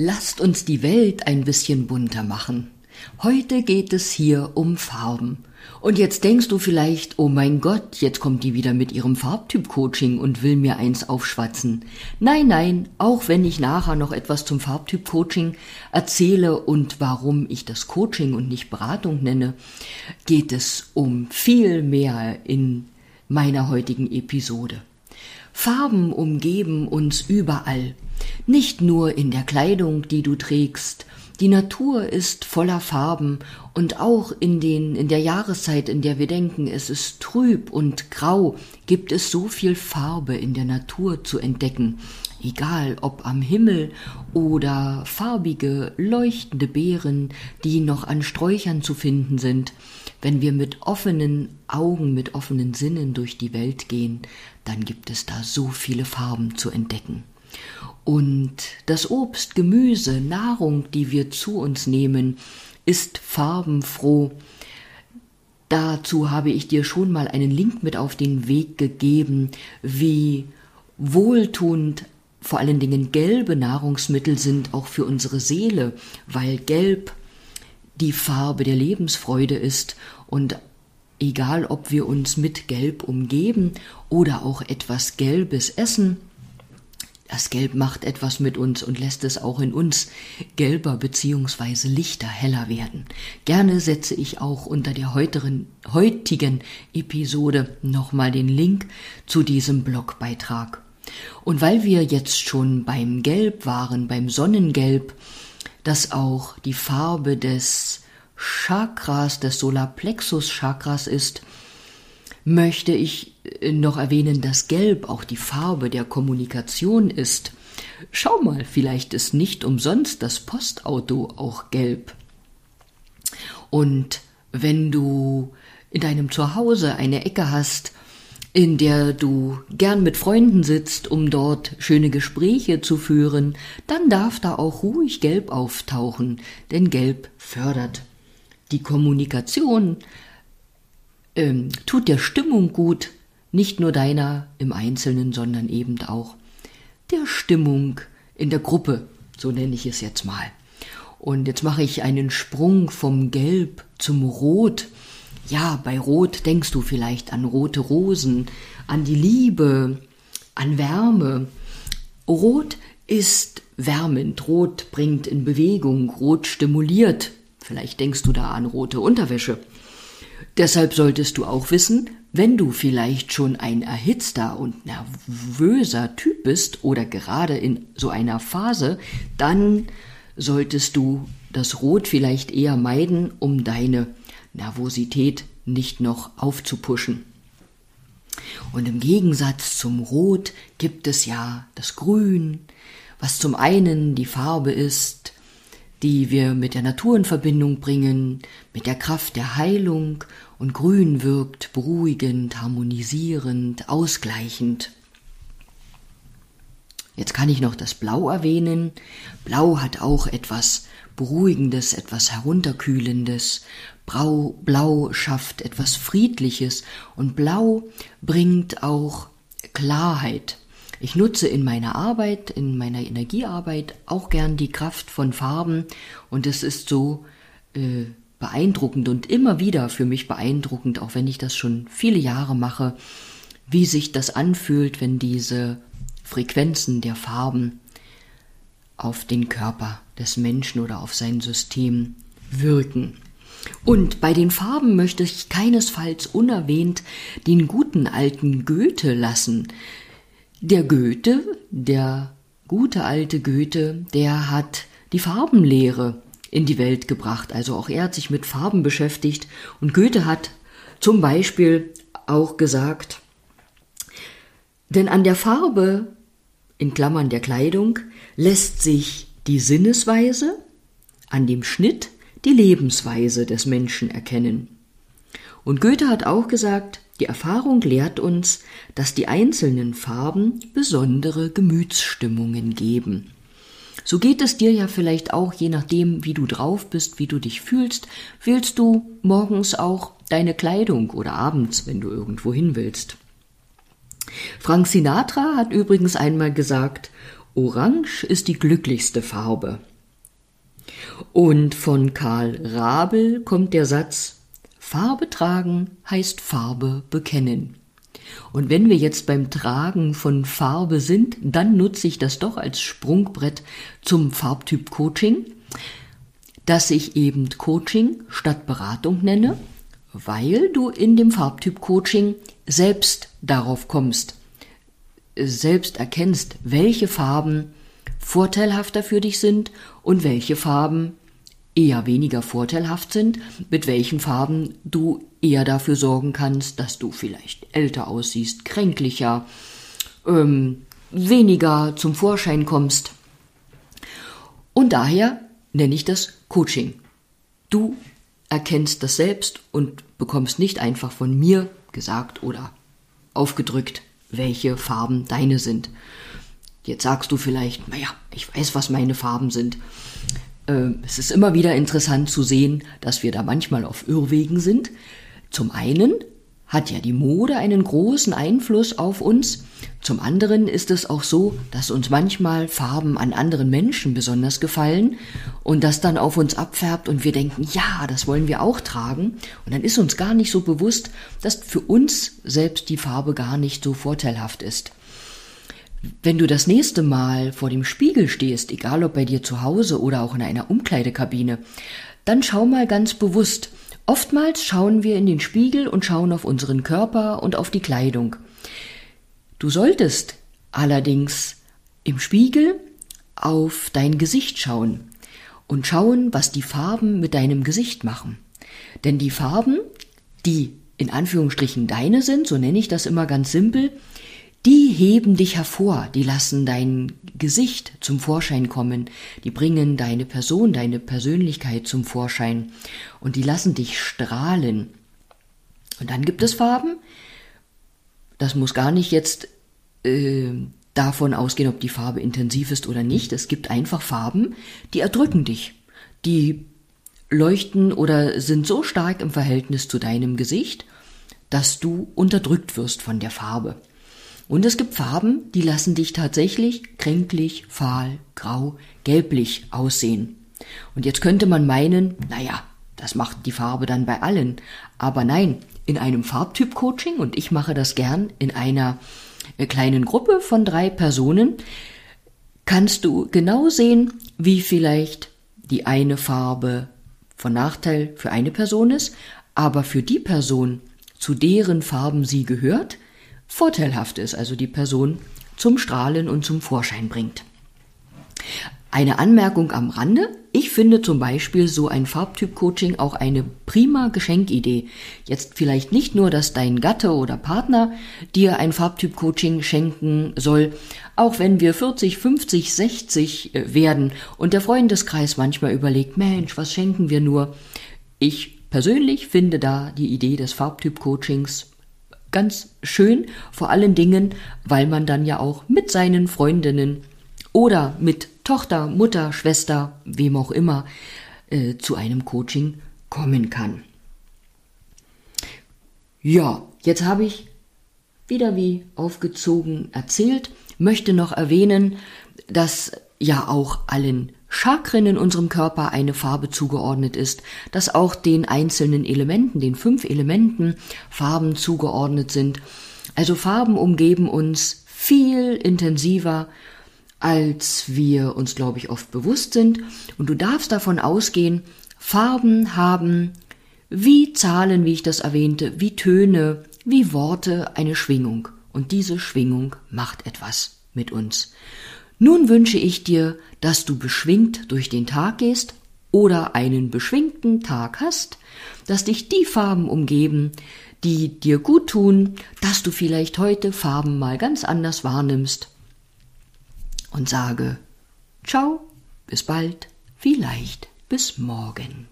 Lasst uns die Welt ein bisschen bunter machen. Heute geht es hier um Farben. Und jetzt denkst du vielleicht, oh mein Gott, jetzt kommt die wieder mit ihrem Farbtyp-Coaching und will mir eins aufschwatzen. Nein, nein, auch wenn ich nachher noch etwas zum Farbtyp-Coaching erzähle und warum ich das Coaching und nicht Beratung nenne, geht es um viel mehr in meiner heutigen Episode. Farben umgeben uns überall. Nicht nur in der Kleidung, die du trägst, die Natur ist voller Farben und auch in den, in der Jahreszeit, in der wir denken, es ist trüb und grau, gibt es so viel Farbe in der Natur zu entdecken. Egal ob am Himmel oder farbige, leuchtende Beeren, die noch an Sträuchern zu finden sind. Wenn wir mit offenen Augen, mit offenen Sinnen durch die Welt gehen, dann gibt es da so viele Farben zu entdecken. Und das Obst, Gemüse, Nahrung, die wir zu uns nehmen, ist farbenfroh. Dazu habe ich dir schon mal einen Link mit auf den Weg gegeben, wie wohltuend vor allen Dingen gelbe Nahrungsmittel sind auch für unsere Seele, weil gelb die Farbe der Lebensfreude ist und egal ob wir uns mit Gelb umgeben oder auch etwas Gelbes essen, das Gelb macht etwas mit uns und lässt es auch in uns gelber beziehungsweise lichter heller werden. Gerne setze ich auch unter der heutigen, heutigen Episode nochmal den Link zu diesem Blogbeitrag. Und weil wir jetzt schon beim Gelb waren, beim Sonnengelb, das auch die Farbe des Chakras, des Solarplexus Chakras ist, möchte ich äh, noch erwähnen, dass Gelb auch die Farbe der Kommunikation ist. Schau mal, vielleicht ist nicht umsonst das Postauto auch gelb. Und wenn du in deinem Zuhause eine Ecke hast, in der du gern mit Freunden sitzt, um dort schöne Gespräche zu führen, dann darf da auch ruhig Gelb auftauchen, denn Gelb fördert die Kommunikation, ähm, tut der Stimmung gut, nicht nur deiner im Einzelnen, sondern eben auch der Stimmung in der Gruppe, so nenne ich es jetzt mal. Und jetzt mache ich einen Sprung vom Gelb zum Rot. Ja, bei Rot denkst du vielleicht an rote Rosen, an die Liebe, an Wärme. Rot ist wärmend, Rot bringt in Bewegung, Rot stimuliert. Vielleicht denkst du da an rote Unterwäsche. Deshalb solltest du auch wissen, wenn du vielleicht schon ein erhitzter und nervöser Typ bist oder gerade in so einer Phase, dann solltest du das Rot vielleicht eher meiden, um deine Nervosität nicht noch aufzupuschen. Und im Gegensatz zum Rot gibt es ja das Grün, was zum einen die Farbe ist, die wir mit der Natur in Verbindung bringen, mit der Kraft der Heilung und Grün wirkt beruhigend, harmonisierend, ausgleichend. Jetzt kann ich noch das Blau erwähnen. Blau hat auch etwas Beruhigendes, etwas Herunterkühlendes. Blau, Blau schafft etwas Friedliches und Blau bringt auch Klarheit. Ich nutze in meiner Arbeit, in meiner Energiearbeit auch gern die Kraft von Farben und es ist so äh, beeindruckend und immer wieder für mich beeindruckend, auch wenn ich das schon viele Jahre mache, wie sich das anfühlt, wenn diese Frequenzen der Farben auf den Körper des Menschen oder auf sein System wirken. Und bei den Farben möchte ich keinesfalls unerwähnt den guten alten Goethe lassen. Der Goethe, der gute alte Goethe, der hat die Farbenlehre in die Welt gebracht. Also auch er hat sich mit Farben beschäftigt. Und Goethe hat zum Beispiel auch gesagt, denn an der Farbe, in Klammern der Kleidung, lässt sich die Sinnesweise, an dem Schnitt die Lebensweise des Menschen erkennen. Und Goethe hat auch gesagt, die Erfahrung lehrt uns, dass die einzelnen Farben besondere Gemütsstimmungen geben. So geht es dir ja vielleicht auch, je nachdem, wie du drauf bist, wie du dich fühlst, wählst du morgens auch deine Kleidung oder abends, wenn du irgendwo hin willst. Frank Sinatra hat übrigens einmal gesagt, Orange ist die glücklichste Farbe. Und von Karl Rabel kommt der Satz Farbe tragen heißt Farbe bekennen. Und wenn wir jetzt beim Tragen von Farbe sind, dann nutze ich das doch als Sprungbrett zum Farbtyp Coaching, dass ich eben Coaching statt Beratung nenne, weil du in dem Farbtyp Coaching selbst darauf kommst, selbst erkennst, welche Farben vorteilhafter für dich sind und welche Farben eher weniger vorteilhaft sind, mit welchen Farben du eher dafür sorgen kannst, dass du vielleicht älter aussiehst, kränklicher, ähm, weniger zum Vorschein kommst. Und daher nenne ich das Coaching. Du erkennst das selbst und bekommst nicht einfach von mir gesagt oder aufgedrückt, welche Farben deine sind. Jetzt sagst du vielleicht, naja, ich weiß, was meine Farben sind. Äh, es ist immer wieder interessant zu sehen, dass wir da manchmal auf Irrwegen sind. Zum einen hat ja die Mode einen großen Einfluss auf uns. Zum anderen ist es auch so, dass uns manchmal Farben an anderen Menschen besonders gefallen und das dann auf uns abfärbt und wir denken, ja, das wollen wir auch tragen. Und dann ist uns gar nicht so bewusst, dass für uns selbst die Farbe gar nicht so vorteilhaft ist. Wenn du das nächste Mal vor dem Spiegel stehst, egal ob bei dir zu Hause oder auch in einer Umkleidekabine, dann schau mal ganz bewusst. Oftmals schauen wir in den Spiegel und schauen auf unseren Körper und auf die Kleidung. Du solltest allerdings im Spiegel auf dein Gesicht schauen und schauen, was die Farben mit deinem Gesicht machen. Denn die Farben, die in Anführungsstrichen deine sind, so nenne ich das immer ganz simpel, die heben dich hervor, die lassen dein Gesicht zum Vorschein kommen, die bringen deine Person, deine Persönlichkeit zum Vorschein und die lassen dich strahlen. Und dann gibt es Farben, das muss gar nicht jetzt äh, davon ausgehen, ob die Farbe intensiv ist oder nicht. Es gibt einfach Farben, die erdrücken dich, die leuchten oder sind so stark im Verhältnis zu deinem Gesicht, dass du unterdrückt wirst von der Farbe. Und es gibt Farben, die lassen dich tatsächlich kränklich, fahl, grau, gelblich aussehen. Und jetzt könnte man meinen, naja, das macht die Farbe dann bei allen. Aber nein, in einem Farbtyp-Coaching, und ich mache das gern in einer äh, kleinen Gruppe von drei Personen, kannst du genau sehen, wie vielleicht die eine Farbe von Nachteil für eine Person ist, aber für die Person, zu deren Farben sie gehört, vorteilhaft ist, also die Person zum Strahlen und zum Vorschein bringt. Eine Anmerkung am Rande. Ich finde zum Beispiel so ein Farbtyp-Coaching auch eine prima Geschenkidee. Jetzt vielleicht nicht nur, dass dein Gatte oder Partner dir ein Farbtyp-Coaching schenken soll, auch wenn wir 40, 50, 60 werden und der Freundeskreis manchmal überlegt, Mensch, was schenken wir nur? Ich persönlich finde da die Idee des Farbtyp-Coachings ganz schön, vor allen Dingen, weil man dann ja auch mit seinen Freundinnen oder mit Tochter, Mutter, Schwester, wem auch immer, äh, zu einem Coaching kommen kann. Ja, jetzt habe ich wieder wie aufgezogen erzählt, möchte noch erwähnen, dass ja auch allen Chakren in unserem Körper eine Farbe zugeordnet ist, dass auch den einzelnen Elementen, den fünf Elementen Farben zugeordnet sind. Also Farben umgeben uns viel intensiver, als wir uns, glaube ich, oft bewusst sind. Und du darfst davon ausgehen, Farben haben wie Zahlen, wie ich das erwähnte, wie Töne, wie Worte eine Schwingung. Und diese Schwingung macht etwas mit uns. Nun wünsche ich dir, dass du beschwingt durch den Tag gehst oder einen beschwingten Tag hast, dass dich die Farben umgeben, die dir gut tun, dass du vielleicht heute Farben mal ganz anders wahrnimmst und sage Ciao, bis bald, vielleicht bis morgen.